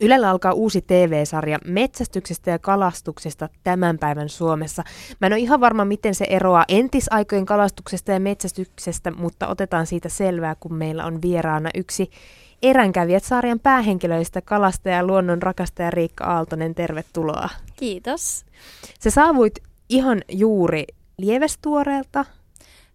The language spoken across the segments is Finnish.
Ylellä alkaa uusi TV-sarja metsästyksestä ja kalastuksesta tämän päivän Suomessa. Mä en ole ihan varma, miten se eroaa entisaikojen kalastuksesta ja metsästyksestä, mutta otetaan siitä selvää, kun meillä on vieraana yksi eränkävijät sarjan päähenkilöistä, kalastaja ja luonnon rakastaja Riikka Aaltonen. Tervetuloa. Kiitos. Se saavuit ihan juuri Lievestuoreelta,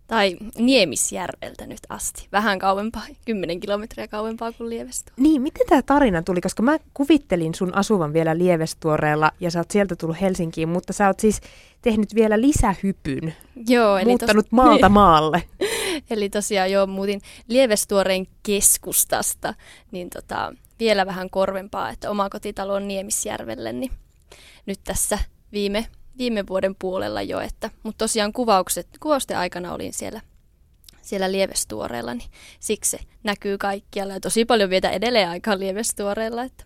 tai Niemisjärveltä nyt asti. Vähän kauempaa, 10 kilometriä kauempaa kuin Lievestuore. Niin, miten tämä tarina tuli? Koska mä kuvittelin sun asuvan vielä Lievestuoreella ja sä oot sieltä tullut Helsinkiin, mutta sä oot siis tehnyt vielä lisähypyn. Joo, eli Muuttanut tos... maalta maalle. eli tosiaan joo, muutin Lievestuoreen keskustasta, niin tota, vielä vähän korvempaa, että oma kotitalo on Niemisjärvelle, niin nyt tässä viime viime vuoden puolella jo, että, mutta tosiaan kuvaukset, kuvausten aikana olin siellä, siellä Lievestuoreella, niin siksi se näkyy kaikkialla ja tosi paljon vietä edelleen aikaa Lievestuoreella. Että.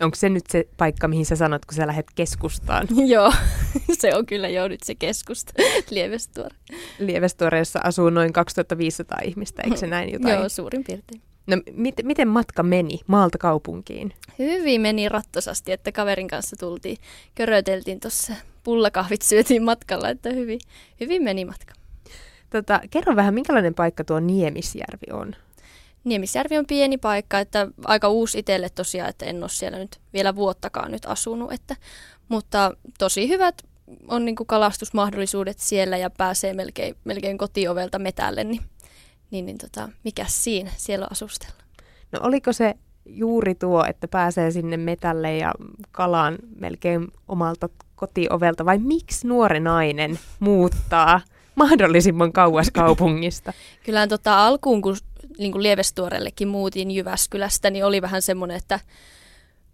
Onko se nyt se paikka, mihin sä sanot, kun sä lähdet keskustaan? Joo, se on kyllä jo nyt se keskusta, Lievestuore. Lievestuoreessa asuu noin 2500 ihmistä, eikö se näin jotain? Joo, suurin piirtein. No mit, miten matka meni maalta kaupunkiin? Hyvin meni rattosasti, että kaverin kanssa tultiin, köröteltiin tuossa pullakahvit syötiin matkalla, että hyvin, hyvin meni matka. Tota, kerro vähän, minkälainen paikka tuo Niemisjärvi on? Niemisjärvi on pieni paikka, että aika uusi itselle tosiaan, että en ole siellä nyt vielä vuottakaan nyt asunut, että, mutta tosi hyvät on niin kuin kalastusmahdollisuudet siellä ja pääsee melkein, melkein kotiovelta metälle, niin, niin, niin tota, mikä siinä siellä asustella? No oliko se juuri tuo, että pääsee sinne metälle ja kalaan melkein omalta kotiovelta, vai miksi nuori nainen muuttaa mahdollisimman kauas kaupungista? Kyllähän tota, alkuun, kun niin kuin Lievestuorellekin muutin Jyväskylästä, niin oli vähän semmoinen, että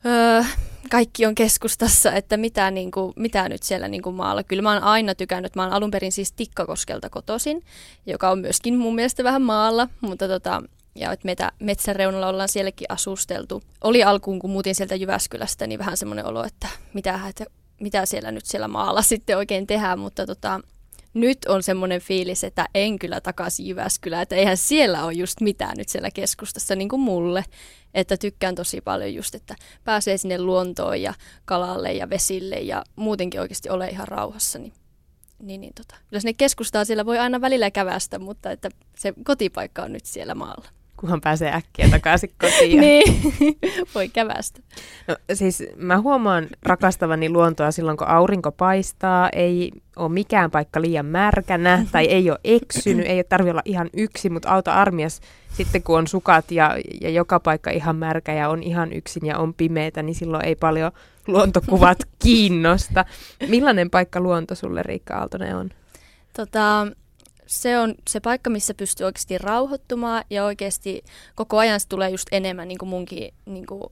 öö, kaikki on keskustassa, että mitä, niin kuin, mitä nyt siellä niin kuin maalla. Kyllä mä oon aina tykännyt, mä oon alun perin siis Tikkakoskelta kotoisin, joka on myöskin mun mielestä vähän maalla, mutta tota, ja että meitä metsäreunalla ollaan sielläkin asusteltu. Oli alkuun, kun muutin sieltä Jyväskylästä, niin vähän semmoinen olo, että mitä, että mitä siellä nyt siellä maalla sitten oikein tehdään, mutta tota, nyt on semmoinen fiilis, että en kyllä takaisin Jyväskylään, että eihän siellä ole just mitään nyt siellä keskustassa niin kuin mulle. Että tykkään tosi paljon just, että pääsee sinne luontoon ja kalalle ja vesille ja muutenkin oikeasti ole ihan rauhassa. Niin, niin, niin tota. Kyllä sinne keskustaa siellä voi aina välillä kävästä, mutta että se kotipaikka on nyt siellä maalla kunhan pääsee äkkiä takaisin kotiin. niin, voi kävästä. No, siis mä huomaan rakastavani luontoa silloin, kun aurinko paistaa, ei ole mikään paikka liian märkänä tai ei ole eksynyt, ei tarvitse olla ihan yksi, mutta auta armias sitten kun on sukat ja, ja joka paikka ihan märkä ja on ihan yksin ja on pimeätä, niin silloin ei paljon luontokuvat kiinnosta. Millainen paikka luonto sulle, Riikka Aaltonen, on? Tota, se on se paikka, missä pystyy oikeasti rauhoittumaan ja oikeasti koko ajan se tulee just enemmän niin kuin munkin niin kuin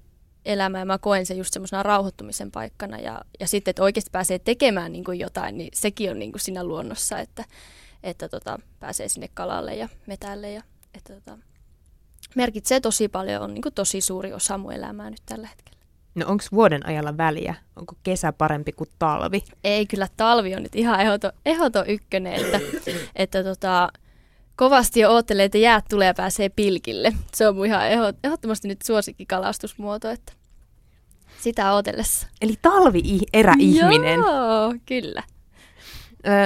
elämää. Mä koen sen just semmoisena rauhoittumisen paikkana ja, ja sitten, että oikeasti pääsee tekemään niin kuin jotain, niin sekin on niin kuin siinä luonnossa, että, että tota, pääsee sinne kalalle ja metälle ja että tota, merkitsee tosi paljon, on niin kuin tosi suuri osa mun elämää nyt tällä hetkellä. No onko vuoden ajalla väliä? Onko kesä parempi kuin talvi? Ei, kyllä talvi on nyt ihan ehdoton, ehdoton ykkönen, että, että tota, kovasti jo oottelee, että jäät tulee ja pääsee pilkille. Se on mun ihan ehdottomasti nyt suosikkikalastusmuoto, että sitä ootellessa. Eli talvi-eräihminen. Joo, kyllä.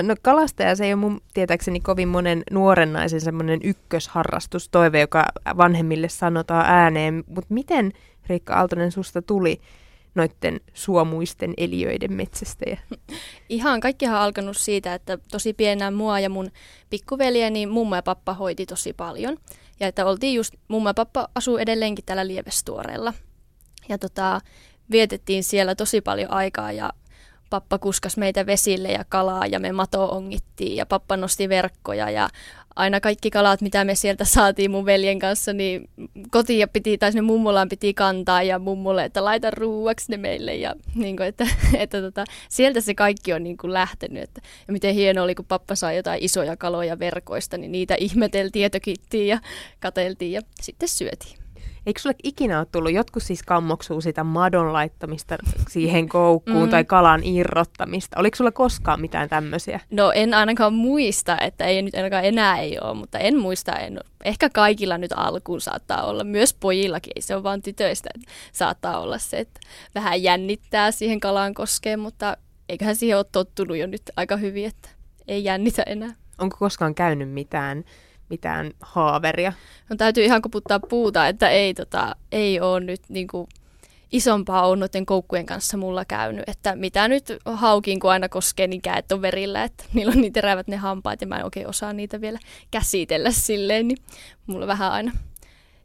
No kalastaja se ei ole mun tietääkseni kovin monen nuoren naisen semmoinen ykkösharrastustoive, joka vanhemmille sanotaan ääneen, mutta miten Riikka Aaltonen susta tuli noiden suomuisten eliöiden metsästäjä? Ihan kaikkihan on alkanut siitä, että tosi pienää mua ja mun pikkuveljeni mummo ja pappa hoiti tosi paljon. Ja että oltiin just, mummo ja pappa asuu edelleenkin täällä Lievestuoreella. Ja tota, vietettiin siellä tosi paljon aikaa ja pappa kuskas meitä vesille ja kalaa ja me mato ongittiin ja pappa nosti verkkoja ja aina kaikki kalat, mitä me sieltä saatiin mun veljen kanssa, niin kotiin piti, tai sinne mummolaan piti kantaa ja mummolle, että laita ruuaksi ne meille. Ja niin kuin, että, että tota, sieltä se kaikki on niin kuin lähtenyt. Että, ja miten hieno oli, kun pappa sai jotain isoja kaloja verkoista, niin niitä ihmeteltiin ja tökittiin ja kateltiin ja sitten syötiin. Eikö sulle ikinä ole tullut, jotkut siis kammoksuu sitä madon laittamista siihen koukkuun Mm. tai kalan irrottamista. Oliko sulla koskaan mitään tämmöisiä? No en ainakaan muista, että ei nyt ainakaan enää ei ole, mutta en muista, en, ehkä kaikilla nyt alkuun saattaa olla, myös pojillakin, ei se ole vaan tytöistä, että saattaa olla se, että vähän jännittää siihen kalaan koskeen, mutta eiköhän siihen ole tottunut jo nyt aika hyvin, että ei jännitä enää. Onko koskaan käynyt mitään, mitään haaveria? No täytyy ihan koputtaa puuta, että ei, tota, ei ole nyt niinku isompaa on noiden koukkujen kanssa mulla käynyt, että mitä nyt haukiin, kun aina koskee, niin käet on verillä, että niillä on niin terävät ne hampaat ja mä en oikein osaa niitä vielä käsitellä silleen, niin mulla vähän aina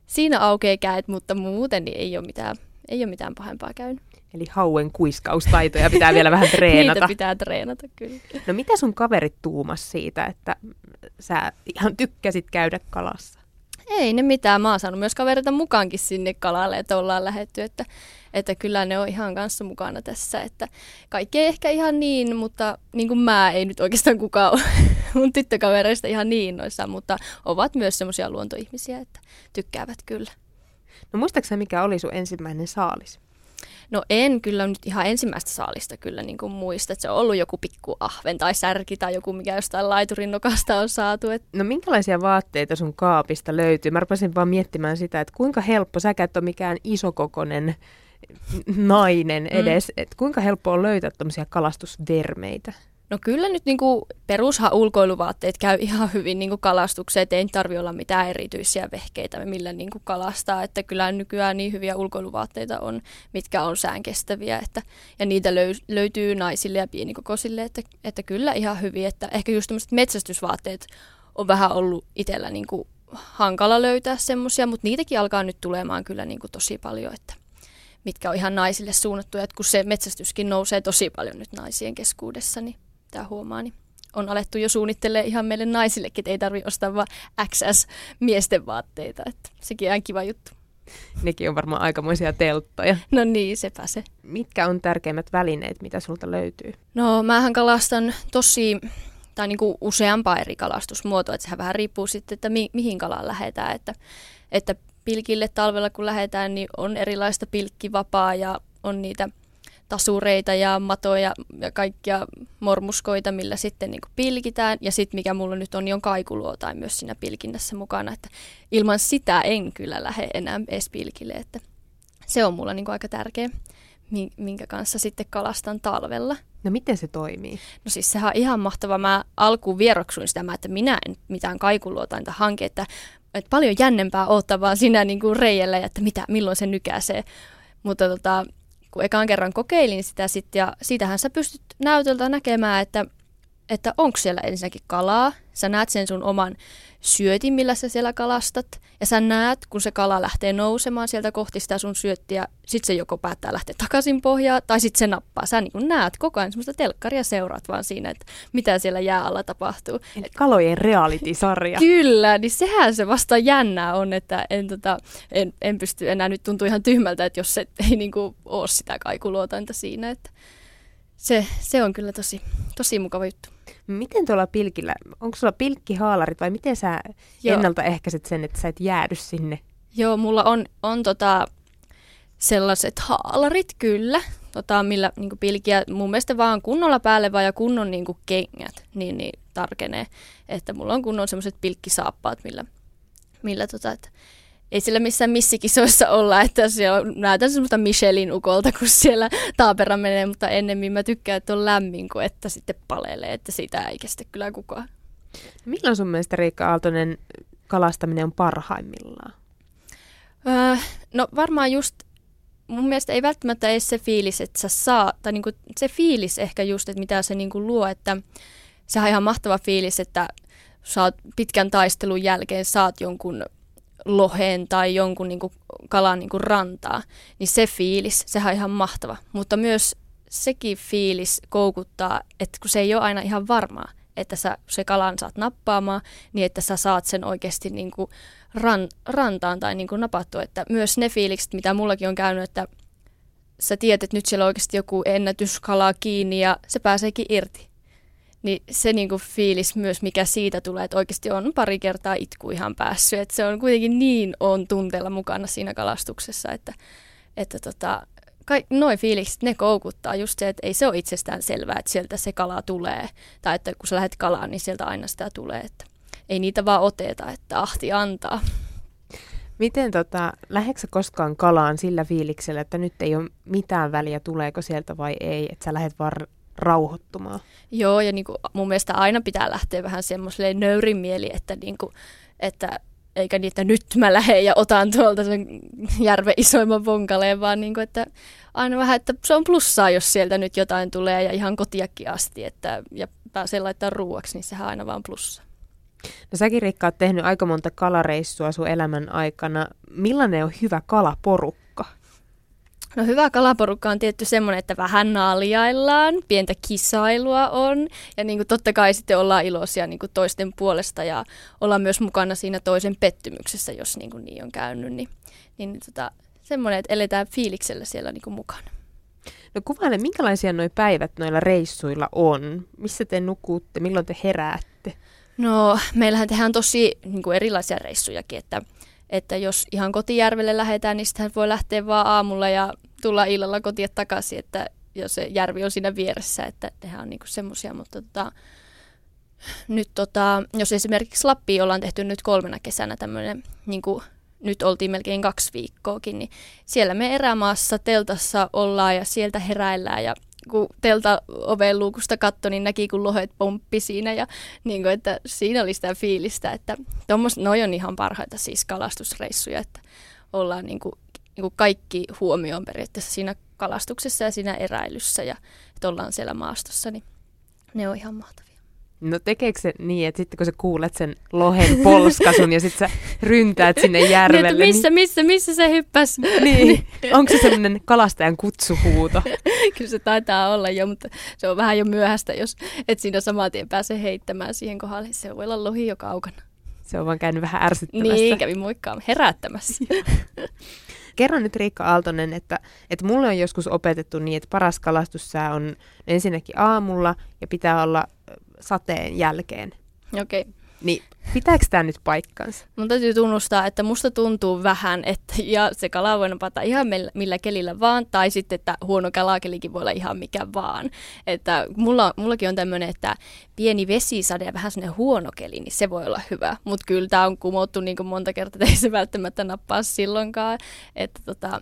siinä aukeaa käet, mutta muuten niin ei ole mitään, ei ole mitään pahempaa käynyt. Eli hauen kuiskaustaitoja pitää vielä vähän Niitä treenata. pitää treenata kyllä. No mitä sun kaverit tuumas siitä, että sä ihan tykkäsit käydä kalassa? Ei ne mitään. Mä oon saanut myös kavereita mukaankin sinne kalalle, että ollaan lähetty, että, että kyllä ne on ihan kanssa mukana tässä. Että kaikki ei ehkä ihan niin, mutta niin kuin mä ei nyt oikeastaan kukaan ole mun tyttökavereista ihan niin innoissaan, mutta ovat myös semmoisia luontoihmisiä, että tykkäävät kyllä. No muistaaksä mikä oli sun ensimmäinen saalis? No en kyllä nyt ihan ensimmäistä saalista kyllä niin kuin muista, että se on ollut joku pikku ahven tai särki tai joku, mikä jostain laiturin nokasta on saatu. Että No minkälaisia vaatteita sun kaapista löytyy? Mä rupesin vaan miettimään sitä, että kuinka helppo, sä et ole mikään isokokonen nainen edes, mm. että kuinka helppo on löytää tämmöisiä kalastusvermeitä? No kyllä nyt niinku perushan ulkoiluvaatteet käy ihan hyvin niinku kalastukseen, että ei tarvi olla mitään erityisiä vehkeitä, millä niinku kalastaa, että kyllä nykyään niin hyviä ulkoiluvaatteita on, mitkä on säänkestäviä, että, ja niitä löy- löytyy naisille ja pienikokoisille, että, että kyllä ihan hyvin, että ehkä just tämmöiset metsästysvaatteet on vähän ollut itsellä niinku hankala löytää semmoisia, mutta niitäkin alkaa nyt tulemaan kyllä niinku tosi paljon, että mitkä on ihan naisille suunnattuja, että kun se metsästyskin nousee tosi paljon nyt naisien keskuudessa, niin tämä huomaa, niin on alettu jo suunnittelemaan ihan meille naisillekin, että ei tarvitse ostaa vaan XS miesten vaatteita, että sekin on ihan kiva juttu. Nekin on varmaan aikamoisia telttoja. No niin, sepä se. Mitkä on tärkeimmät välineet, mitä sulta löytyy? No mähän kalastan tosi, tai niinku useampaa eri kalastusmuotoa, että sehän vähän riippuu sitten, että mi- mihin kalaan lähdetään, että, että pilkille talvella kun lähdetään, niin on erilaista pilkkivapaa ja on niitä tasureita ja matoja ja kaikkia mormuskoita, millä sitten niin pilkitään. Ja sitten mikä mulla nyt on, niin on kaikuluotain myös siinä pilkinnässä mukana. Että ilman sitä en kyllä lähde enää edes pilkille. Että se on mulla niin aika tärkeä, minkä kanssa sitten kalastan talvella. No miten se toimii? No siis sehän on ihan mahtava. Mä alkuun vieroksuin sitä, että minä en mitään kaikuluotainta hanke, että, että paljon jännempää ottaa vaan sinä niin kuin reijällä, että mitä, milloin se nykäisee. Mutta tota, kun ekaan kerran kokeilin sitä sitten, ja siitähän sä pystyt näytöltä näkemään, että, että onko siellä ensinnäkin kalaa. Sä näet sen sun oman syötin, millä sä siellä kalastat. Ja sä näet, kun se kala lähtee nousemaan sieltä kohti sitä sun syöttiä, sit se joko päättää lähteä takaisin pohjaan, tai sitten se nappaa. Sä niin näet koko ajan semmoista telkkaria seuraat vaan siinä, että mitä siellä jää alla tapahtuu. Eli kalojen reality-sarja. Kyllä, niin sehän se vasta jännää on, että en, tota, en, en pysty enää, nyt tuntuu ihan tyhmältä, että jos se ei niinku ole sitä kaikuluotainta siinä, että se, se on kyllä tosi, tosi mukava juttu. Miten tuolla pilkillä, onko sulla pilkkihaalarit vai miten sä Joo. ennaltaehkäiset sen, että sä et jäädy sinne? Joo, mulla on, on tota, sellaiset haalarit kyllä, tota, millä niin pilkiä mun mielestä vaan kunnolla päälle vaan ja kunnon niin kengät, niin, niin tarkenee. Että mulla on kunnon semmoiset pilkkisaappaat, millä, millä tota, että ei sillä missään missikisoissa olla, että siellä näytän semmoista Michelin ukolta, kun siellä taapera menee, mutta ennemmin mä tykkään, että on lämmin kuin että sitten palelee, että sitä ei kestä kyllä kukaan. Milloin sun mielestä Riikka Aaltonen kalastaminen on parhaimmillaan? Öö, no varmaan just, mun mielestä ei välttämättä edes se fiilis, että sä saa, tai niinku se fiilis ehkä just, että mitä se niinku luo, että sehän on ihan mahtava fiilis, että saat pitkän taistelun jälkeen saat jonkun lohen tai jonkun niin kuin, kalan niin kuin rantaa, niin se fiilis, sehän on ihan mahtava. Mutta myös sekin fiilis koukuttaa, että kun se ei ole aina ihan varmaa, että sä se kalan saat nappaamaan, niin että sä saat sen oikeasti niin kuin ran, rantaan tai niin kuin napattua. Että myös ne fiilikset, mitä mullakin on käynyt, että sä tiedät, että nyt siellä on oikeasti joku ennätyskala kiinni ja se pääseekin irti. Niin se niinku fiilis myös, mikä siitä tulee, että oikeasti on pari kertaa itku ihan päässyt. Että se on kuitenkin niin on tunteella mukana siinä kalastuksessa, että, että tota, kaik, noi fiilikset, ne koukuttaa just se, että ei se ole itsestään selvää, että sieltä se kala tulee. Tai että kun sä lähdet kalaan, niin sieltä aina sitä tulee. Että ei niitä vaan oteta, että ahti antaa. Miten tota, lähdetkö koskaan kalaan sillä fiiliksellä, että nyt ei ole mitään väliä, tuleeko sieltä vai ei, että sä lähdet vaan rauhoittumaan? Joo, ja niin kuin mun mielestä aina pitää lähteä vähän semmoiselle nöyrin mieli, että, niin kuin, että eikä että nyt mä lähden ja otan tuolta sen järven isoimman vonkaleen, vaan niin kuin, että aina vähän, että se on plussaa, jos sieltä nyt jotain tulee ja ihan kotiakin asti, että, ja pääsee laittaa ruuaksi, niin sehän aina vaan plussa. No säkin Rikka oot tehnyt aika monta kalareissua sun elämän aikana. Millainen on hyvä kalaporukka? No hyvä kalaporukka on tietty semmoinen, että vähän naljaillaan, pientä kisailua on ja niin kuin totta kai sitten ollaan iloisia niin kuin toisten puolesta ja ollaan myös mukana siinä toisen pettymyksessä, jos niin, kuin niin on käynyt. Niin, niin tota, semmoinen, että eletään fiiliksellä siellä niin kuin mukana. No kuvaile, minkälaisia nuo päivät noilla reissuilla on? Missä te nukutte? Milloin te heräätte? No meillähän tehdään tosi niin kuin erilaisia reissujakin, että, että jos ihan kotijärvelle lähdetään, niin sitten voi lähteä vaan aamulla ja tulla illalla kotia takaisin, että jos se järvi on siinä vieressä, että tehdään on niin semmoisia, mutta tota, nyt tota, jos esimerkiksi Lappiin ollaan tehty nyt kolmena kesänä tämmöinen, niin kuin nyt oltiin melkein kaksi viikkoakin, niin siellä me erämaassa teltassa ollaan ja sieltä heräillään ja kun telta oven luukusta katsoi, niin näki, kun lohet pomppi siinä. Ja niin kuin, että siinä oli sitä fiilistä, että tommos, noi on ihan parhaita siis kalastusreissuja, että ollaan niin kuin, niin kuin kaikki huomioon periaatteessa siinä kalastuksessa ja siinä eräilyssä ja että ollaan siellä maastossa, niin ne on ihan mahtavia. No tekeekö se niin, että sitten kun sä kuulet sen lohen polskasun ja sitten sä ryntäät sinne järvelle. Niin, missä, missä, missä se hyppäs? Niin, onko se semmoinen kalastajan kutsuhuuto? Kyllä se taitaa olla jo, mutta se on vähän jo myöhäistä, jos et siinä saman tien pääse heittämään siihen kohdalle. Se voi olla lohi jo kaukana. Se on vaan käynyt vähän ärsyttämässä. Niin, kävi moikkaamaan herättämässä. Kerro nyt Riikka Aaltonen, että, että mulle on joskus opetettu niin, että paras kalastussää on ensinnäkin aamulla ja pitää olla sateen jälkeen. Okei. Okay. Niin pitääkö tämä nyt paikkansa? Mun täytyy tunnustaa, että musta tuntuu vähän, että ja se kala voi napata ihan millä kelillä vaan, tai sitten, että huono kalakelikin voi olla ihan mikä vaan. Että mulla, mullakin on tämmöinen, että pieni vesisade ja vähän sellainen huono keli, niin se voi olla hyvä. Mutta kyllä tämä on kumottu niin monta kertaa, että ei se välttämättä nappaa silloinkaan. Että tota,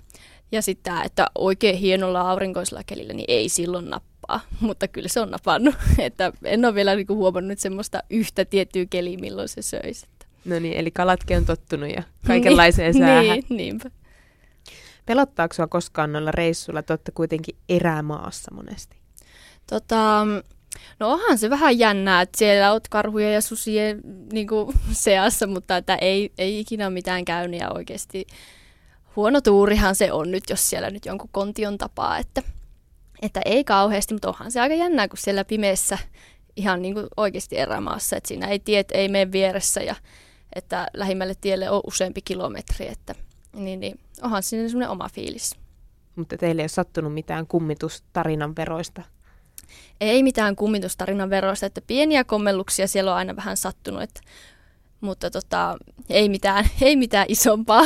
ja sitten tämä, että oikein hienolla aurinkoisella kelillä, niin ei silloin nappaa napaa, mutta kyllä se on napannut. että en ole vielä niinku huomannut semmoista yhtä tiettyä keliä, milloin se söisi. No niin, eli kalatkin on tottunut ja kaikenlaiseen niin, säähän. niin, niinpä. Pelottaako sinua koskaan noilla reissuilla? Te olette kuitenkin erämaassa monesti. Tota, no onhan se vähän jännää, että siellä olet karhuja ja susien niin kuin, seassa, mutta että ei, ei ikinä mitään käynyt ja oikeasti huono tuurihan se on nyt, jos siellä nyt jonkun kontion tapaa, että että ei kauheasti, mutta onhan se aika jännää, kun siellä pimeässä ihan niin kuin oikeasti erämaassa, että siinä ei tiet ei mene vieressä ja että lähimmälle tielle on useampi kilometri, että niin, niin onhan siinä semmoinen oma fiilis. Mutta teille ei ole sattunut mitään kummitustarinan veroista? Ei mitään kummitustarinan veroista, että pieniä kommelluksia siellä on aina vähän sattunut, että, mutta tota, ei, mitään, ei mitään isompaa.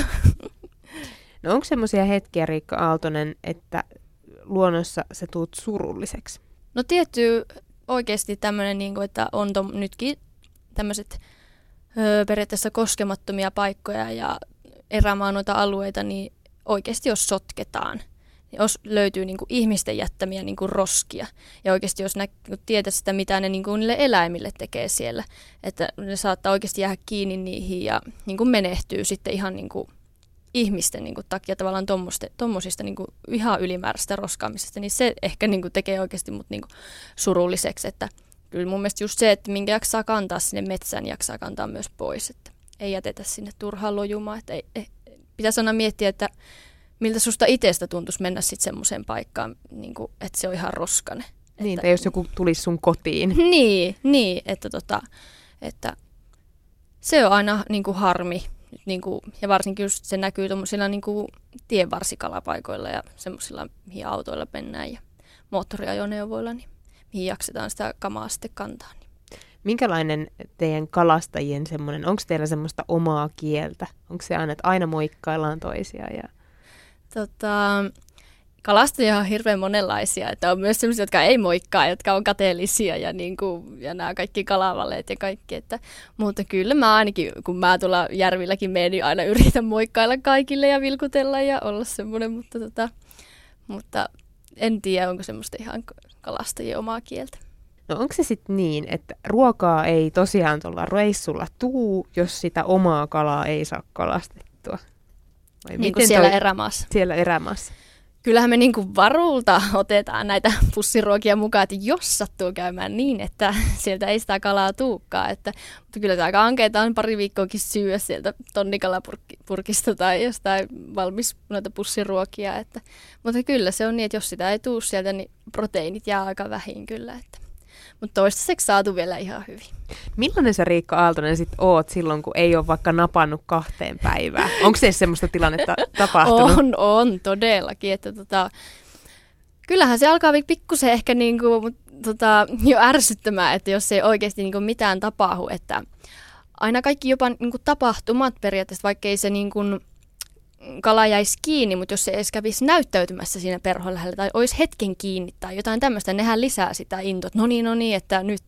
No onko semmoisia hetkiä, Riikka Aaltonen, että luonnossa sä tuut surulliseksi? No tietty oikeasti tämmöinen, niin kuin, että on tom, nytkin tämmöiset periaatteessa koskemattomia paikkoja ja erämaa noita alueita, niin oikeasti jos sotketaan, niin jos löytyy niin kuin ihmisten jättämiä niin kuin roskia. Ja oikeasti jos nä, tietää sitä, mitä ne niin kuin niille eläimille tekee siellä, että ne saattaa oikeasti jäädä kiinni niihin ja niin kuin menehtyy sitten ihan niin kuin ihmisten niin kuin, takia tavallaan tuommoisista niin ihan ylimääräistä roskaamisesta, niin se ehkä niin kuin, tekee oikeasti mut niin kuin, surulliseksi, että kyllä mun mielestä just se, että minkä jaksaa kantaa sinne metsään, jaksaa kantaa myös pois, että ei jätetä sinne turhaan lojumaan, että ei, ei, pitäisi aina miettiä, että miltä susta itsestä tuntuisi mennä sitten semmoiseen paikkaan, niin kuin, että se on ihan roskane. Niin, että, tai jos joku tulisi sun kotiin. Niin, niin että, tota, että se on aina niin kuin harmi, niin kuin, ja varsinkin just se näkyy tuommoisilla niin tienvarsikalapaikoilla ja semmoisilla, mihin autoilla mennään ja moottoriajoneuvoilla, niin mihin jaksetaan sitä kamaa sitten kantaa. Minkälainen teidän kalastajien semmoinen, onko teillä semmoista omaa kieltä? Onko se aina, että aina moikkaillaan toisiaan? Ja... Tota, kalastajia on hirveän monenlaisia, että on myös sellaisia, jotka ei moikkaa, jotka on kateellisia ja, niin kuin, ja nämä kaikki kalavaleet ja kaikki. Että, mutta kyllä mä ainakin, kun mä tuolla järvilläkin menen, niin aina yritän moikkailla kaikille ja vilkutella ja olla semmoinen, mutta, tota, mutta en tiedä, onko semmoista ihan kalastajien omaa kieltä. No onko se sitten niin, että ruokaa ei tosiaan tuolla reissulla tuu, jos sitä omaa kalaa ei saa kalastettua? Vai niin kuin siellä toi, erämaassa. Siellä erämaassa kyllähän me niin kuin varulta otetaan näitä pussiruokia mukaan, että jos sattuu käymään niin, että sieltä ei sitä kalaa tuukkaa. Että, mutta kyllä se aika ankeita on pari viikkoakin syödä sieltä tonnikalapurkista tai jostain valmis noita pussiruokia. Että, mutta kyllä se on niin, että jos sitä ei tuu sieltä, niin proteiinit jää aika vähin kyllä. Että mutta toistaiseksi saatu vielä ihan hyvin. Millainen sä Riikka Aaltonen sit oot silloin, kun ei ole vaikka napannut kahteen päivään? Onko se semmoista tilannetta tapahtunut? On, on todellakin. Että tota, kyllähän se alkaa pikkusen ehkä niinku, tota, jo ärsyttämään, että jos ei oikeasti niinku mitään tapahdu. Että aina kaikki jopa niinku tapahtumat periaatteessa, vaikka ei se niinku, kala jäisi kiinni, mutta jos se edes kävisi näyttäytymässä siinä perhon lähellä tai olisi hetken kiinni tai jotain tämmöistä, nehän lisää sitä intoa. No niin, no niin, että nyt,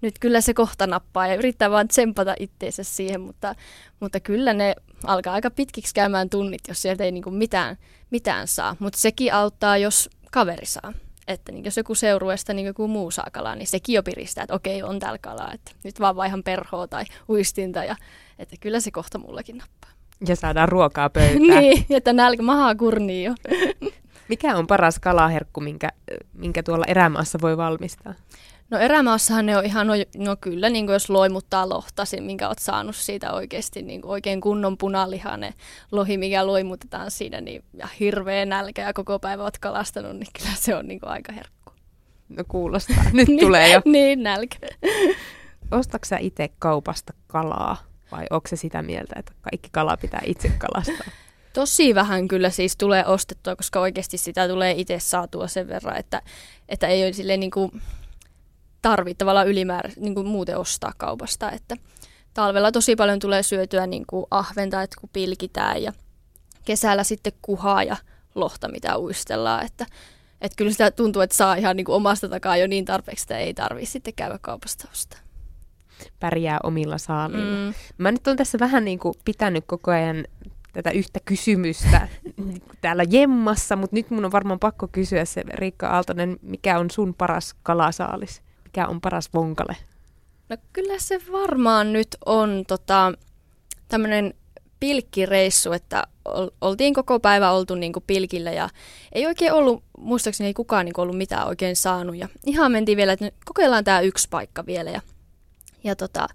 nyt kyllä se kohta nappaa ja yrittää vaan tsempata itteensä siihen, mutta, mutta kyllä ne alkaa aika pitkiksi käymään tunnit, jos sieltä ei niinku mitään, mitään saa. Mutta sekin auttaa, jos kaveri saa. Että niin jos joku seurueesta niin joku muu saa kalaa, niin sekin jo piristää, että okei, on täällä kalaa, että nyt vaan vaihan perhoa tai uistinta ja että kyllä se kohta mullakin nappaa. Ja saadaan ruokaa pöytään. niin, että nälkä mahaa kurnii jo. Mikä on paras kalaherkku, minkä, minkä tuolla erämaassa voi valmistaa? No erämaassahan ne on ihan, no, no kyllä, niin kuin jos loimuttaa lohta, minkä olet saanut siitä oikeasti niin kuin oikein kunnon punalihanen lohi, mikä loimutetaan siinä, niin, ja hirveä nälkä ja koko päivä olet kalastanut, niin kyllä se on niin kuin aika herkku. No kuulostaa, nyt tulee jo. niin, nälkä. Ostatko itse kaupasta kalaa? Vai onko se sitä mieltä, että kaikki kala pitää itse kalastaa? Tosi vähän kyllä siis tulee ostettua, koska oikeasti sitä tulee itse saatua sen verran, että, että ei ole silleen niin kuin tarvitse tavallaan ylimäärä niin kuin muuten ostaa kaupasta. Että talvella tosi paljon tulee syötyä niin kuin ahventa, että kun pilkitään ja kesällä sitten kuhaa ja lohta, mitä uistellaan. Että, että kyllä sitä tuntuu, että saa ihan niin kuin omasta takaa jo niin tarpeeksi, että ei tarvitse sitten käydä kaupasta ostaa pärjää omilla saaliilla. Mm. Mä nyt on tässä vähän niin kuin pitänyt koko ajan tätä yhtä kysymystä täällä jemmassa, mutta nyt mun on varmaan pakko kysyä se, Riikka Aaltonen, mikä on sun paras kalasaalis? Mikä on paras vonkale? No kyllä se varmaan nyt on tota, tämmöinen pilkkireissu, että oltiin koko päivä oltu niin kuin pilkillä ja ei oikein ollut, muistaakseni ei kukaan niin kuin ollut mitään oikein saanut. Ja ihan mentiin vielä, että kokeillaan tämä yksi paikka vielä ja ja tota,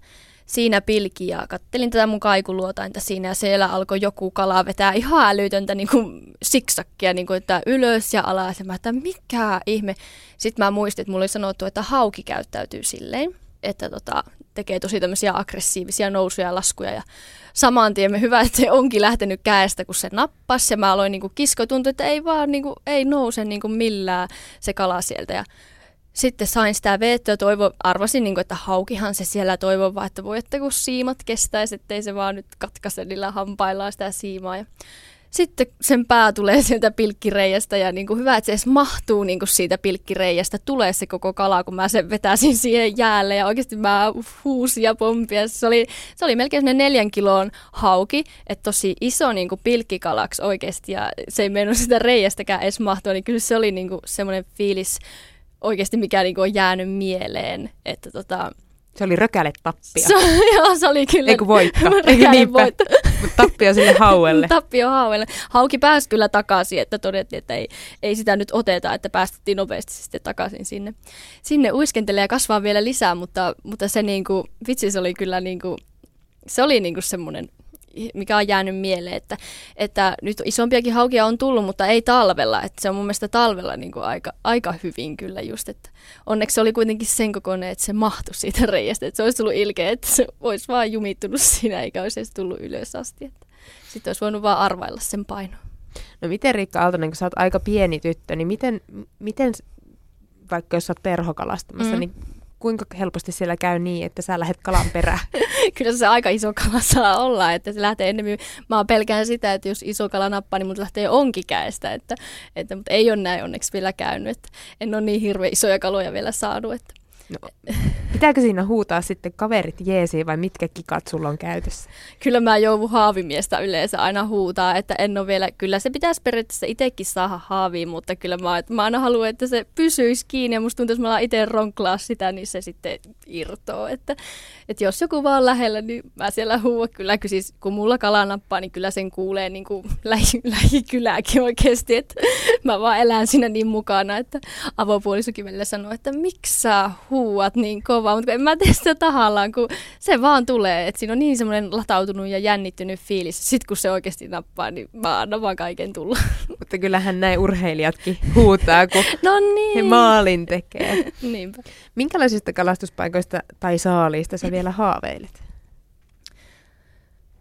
siinä pilki ja kattelin tätä mun kaikuluotainta siinä ja siellä alkoi joku kala vetää ihan älytöntä niin kuin siksakkia, niin kuin, että ylös ja alas. Ja mä että mikä ihme. Sitten mä muistin, että mulla oli sanottu, että hauki käyttäytyy silleen, että tota, tekee tosi tämmöisiä aggressiivisia nousuja ja laskuja. Ja saman tien me hyvä, että se onkin lähtenyt käestä, kun se nappasi. Ja mä aloin niin kuin kisko, tuntui, että ei vaan niin kuin, ei nouse niin kuin millään se kala sieltä. Ja sitten sain sitä veettyä, toivo, arvasin, niin kuin, että haukihan se siellä toivon vaan, että voi, että kun siimat kestäisi, ettei se vaan nyt katkaise niillä hampaillaan sitä siimaa. Ja sitten sen pää tulee sieltä pilkkireijästä ja niin kuin hyvä, että se edes mahtuu niin kuin siitä pilkkireijästä, tulee se koko kala, kun mä sen vetäisin siihen jäälle ja oikeasti mä huusin ja pompia. Se oli, se oli melkein neljän kilon hauki, että tosi iso niin kuin pilkkikalaksi oikeasti ja se ei mennyt sitä reijästäkään edes mahtua, niin kyllä se oli niin kuin semmoinen fiilis, oikeasti mikä niinku on jäänyt mieleen. Että tota, se oli rökäle tappia. Se, joo, se oli kyllä. Eikö voitto? Eikö niinpä? voitto. Tappio sille hauelle. tappio hauelle. Hauki pääsi kyllä takaisin, että todettiin, että ei, ei sitä nyt oteta, että päästettiin nopeasti sitten takaisin sinne. Sinne uiskentelee ja kasvaa vielä lisää, mutta, mutta se niinku, vitsi se oli kyllä niinku, se oli niinku semmoinen mikä on jäänyt mieleen, että, että nyt isompiakin haukia on tullut, mutta ei talvella. Että se on mun mielestä talvella niin kuin aika, aika hyvin kyllä just, että onneksi se oli kuitenkin sen kokoinen, että se mahtui siitä reiästä. Että se olisi tullut ilkeä, että se olisi vaan jumittunut siinä eikä olisi edes tullut ylös asti. Että sitten olisi voinut vaan arvailla sen painoa. No miten Riikka Aaltonen, kun sä oot aika pieni tyttö, niin miten, miten vaikka jos sä oot perhokalastamassa, Mm. niin kuinka helposti siellä käy niin, että sä lähdet kalan perään? Kyllä se aika iso kala saa olla, että se lähtee ennemmin, mä pelkään sitä, että jos iso kala nappaa, niin mut lähtee onkikäestä, että, että, mutta ei ole näin onneksi vielä käynyt, että en ole niin hirveän isoja kaloja vielä saanut, että No, pitääkö siinä huutaa sitten kaverit jeesiin vai mitkä kikat sulla on käytössä? kyllä mä joudun haavimiestä yleensä aina huutaa, että en ole vielä, kyllä se pitäisi periaatteessa itsekin saada haaviin, mutta kyllä mä, mä aina haluan, että se pysyisi kiinni ja musta tuntuu, että mä itse ronklaa sitä, niin se sitten irtoo, että, että jos joku vaan lähellä, niin mä siellä huuan kyllä, kun, siis, kun mulla kala nappaa, niin kyllä sen kuulee niin kuin lähi, lähikyläkin oikeasti, että mä vaan elän siinä niin mukana, että avopuolisokin välillä sanoo, että miksi sä huuat niin kovaa, mutta en mä tee sitä tahallaan, kun se vaan tulee, että siinä on niin semmoinen latautunut ja jännittynyt fiilis. Sitten kun se oikeasti nappaa, niin mä annan vaan kaiken tulla. Mutta kyllähän näin urheilijatkin huutaa, kun No he niin. maalin tekee. Niinpä. Minkälaisista kalastuspaikoista tai saaliista sä vielä haaveilet?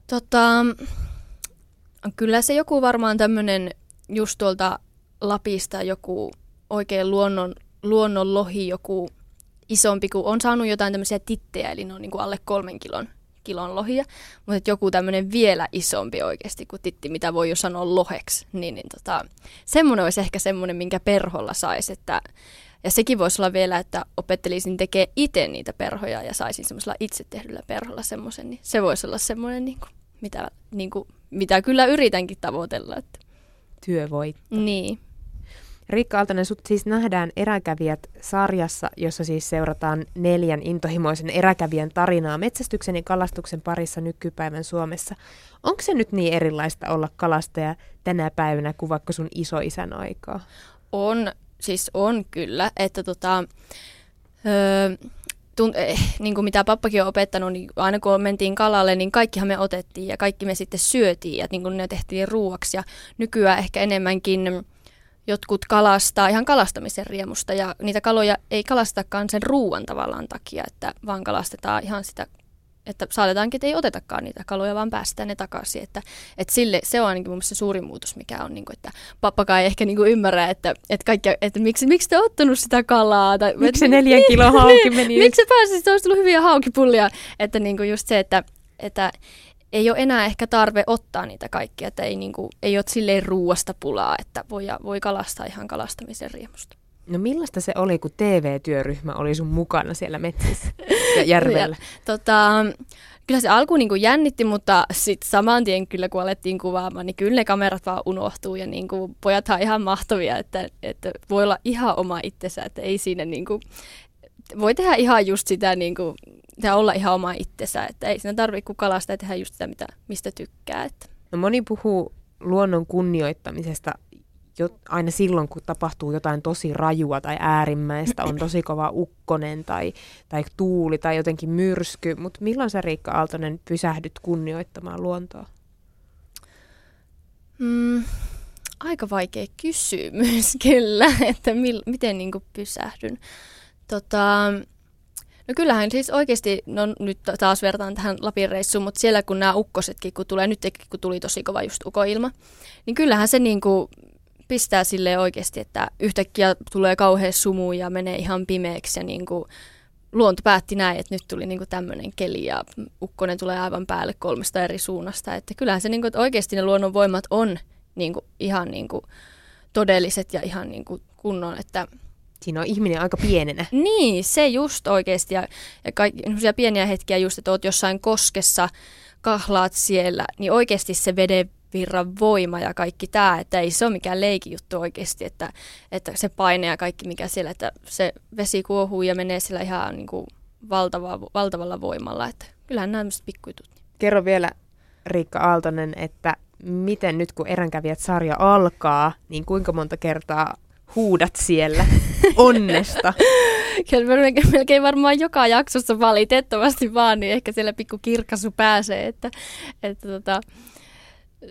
Tota, kyllä se joku varmaan tämmöinen just tuolta Lapista joku oikein luonnon, luonnon lohi, joku isompi, kun on saanut jotain tämmöisiä tittejä, eli ne on niin kuin alle kolmen kilon, kilon lohia, mutta joku tämmöinen vielä isompi oikeasti kuin titti, mitä voi jo sanoa loheksi, niin, niin tota, semmoinen olisi ehkä semmoinen, minkä perholla saisi, että ja sekin voisi olla vielä, että opettelisin tekemään itse niitä perhoja ja saisin semmoisella itse tehdyllä perholla semmoisen, niin se voisi olla semmoinen, niin kuin, mitä, niin kuin, mitä kyllä yritänkin tavoitella. Että. Työvoit. Niin. Riikka Aaltonen, sut siis nähdään eräkävijät sarjassa, jossa siis seurataan neljän intohimoisen eräkävijän tarinaa metsästyksen ja kalastuksen parissa nykypäivän Suomessa. Onko se nyt niin erilaista olla kalastaja tänä päivänä kuin vaikka sun isoisän aikaa? On, siis on kyllä, että tota, öö, tunt, eh, niin kuin mitä pappakin on opettanut, niin aina kun mentiin kalalle, niin kaikkihan me otettiin ja kaikki me sitten syötiin ja niin kuin ne tehtiin ruuaksi. Ja nykyään ehkä enemmänkin jotkut kalastaa ihan kalastamisen riemusta ja niitä kaloja ei kalastakaan sen ruuan tavallaan takia, että vaan kalastetaan ihan sitä että saatetaankin, että ei otetakaan niitä kaloja, vaan päästään ne takaisin. Että, että sille, se on ainakin mun mielestä se suurin muutos, mikä on, niin kuin, että pappakaan ei ehkä niin kuin ymmärrä, että, että, kaikki, että miksi, miksi te ottanut sitä kalaa. Tai, Miksi se neljän kilon hauki meni? Miksi se pääsi, se olisi tullut hyviä haukipullia. Että niin kuin just se, että, että ei ole enää ehkä tarve ottaa niitä kaikkia, että ei, niin kuin, ei ole silleen ruuasta pulaa, että voi, voi kalastaa ihan kalastamisen riemusta. No millaista se oli, kun TV-työryhmä oli sun mukana siellä metsissä ja järvellä? Tota, kyllä se alkuun niin jännitti, mutta sitten saman tien kyllä kun alettiin kuvaamaan, niin kyllä ne kamerat vaan unohtuu ja niin kuin, pojathan on ihan mahtavia, että, että voi olla ihan oma itsensä, että ei siinä niin kuin, voi tehdä ihan just sitä, niin kuin, ja olla ihan oma itsensä, että ei siinä tarvitse kalastaa ja tehdä just sitä, mitä, mistä tykkää. Että. No moni puhuu luonnon kunnioittamisesta jo, aina silloin, kun tapahtuu jotain tosi rajua tai äärimmäistä, on tosi kova ukkonen tai, tai tuuli tai jotenkin myrsky, mutta milloin sä Riikka Aaltonen pysähdyt kunnioittamaan luontoa? Mm, aika vaikea kysymys kyllä, että mil, miten niin kuin pysähdyn. Tota, no kyllähän siis oikeasti, no nyt taas vertaan tähän Lapin reissuun, mutta siellä kun nämä ukkosetkin, kun tulee, nyt kun tuli tosi kova just ukoilma, niin kyllähän se niin kuin pistää sille oikeasti, että yhtäkkiä tulee kauhea sumu ja menee ihan pimeäksi ja niin kuin luonto päätti näin, että nyt tuli niin tämmöinen keli ja ukkonen tulee aivan päälle kolmesta eri suunnasta. Että kyllähän se, niin kuin, että oikeasti ne luonnon voimat on niin kuin, ihan niin kuin, todelliset ja ihan niin kuin, kunnon, että Siinä on ihminen aika pienenä. niin, se just oikeasti. Ja, ja kaikki pieniä hetkiä just, että oot jossain koskessa, kahlaat siellä, niin oikeasti se veden virran voima ja kaikki tämä, että ei se ole mikään leikijuttu oikeasti, että, että se paine ja kaikki mikä siellä, että se vesi kuohuu ja menee siellä ihan niin kuin valtava, valtavalla voimalla, että kyllähän nämä tämmöiset pikkujutut. Kerro vielä Riikka Aaltonen, että miten nyt kun Eränkävijät sarja alkaa, niin kuinka monta kertaa huudat siellä onnesta? Kyllä melkein varmaan joka jaksossa valitettavasti vaan, niin ehkä siellä pikku kirkasu pääsee, että, että tota,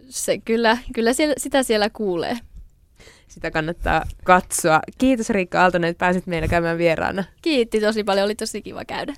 se kyllä, kyllä siellä, sitä siellä kuulee. Sitä kannattaa katsoa. Kiitos Riikka Aaltonen, että pääsit meillä käymään vieraana. Kiitti tosi paljon, oli tosi kiva käydä.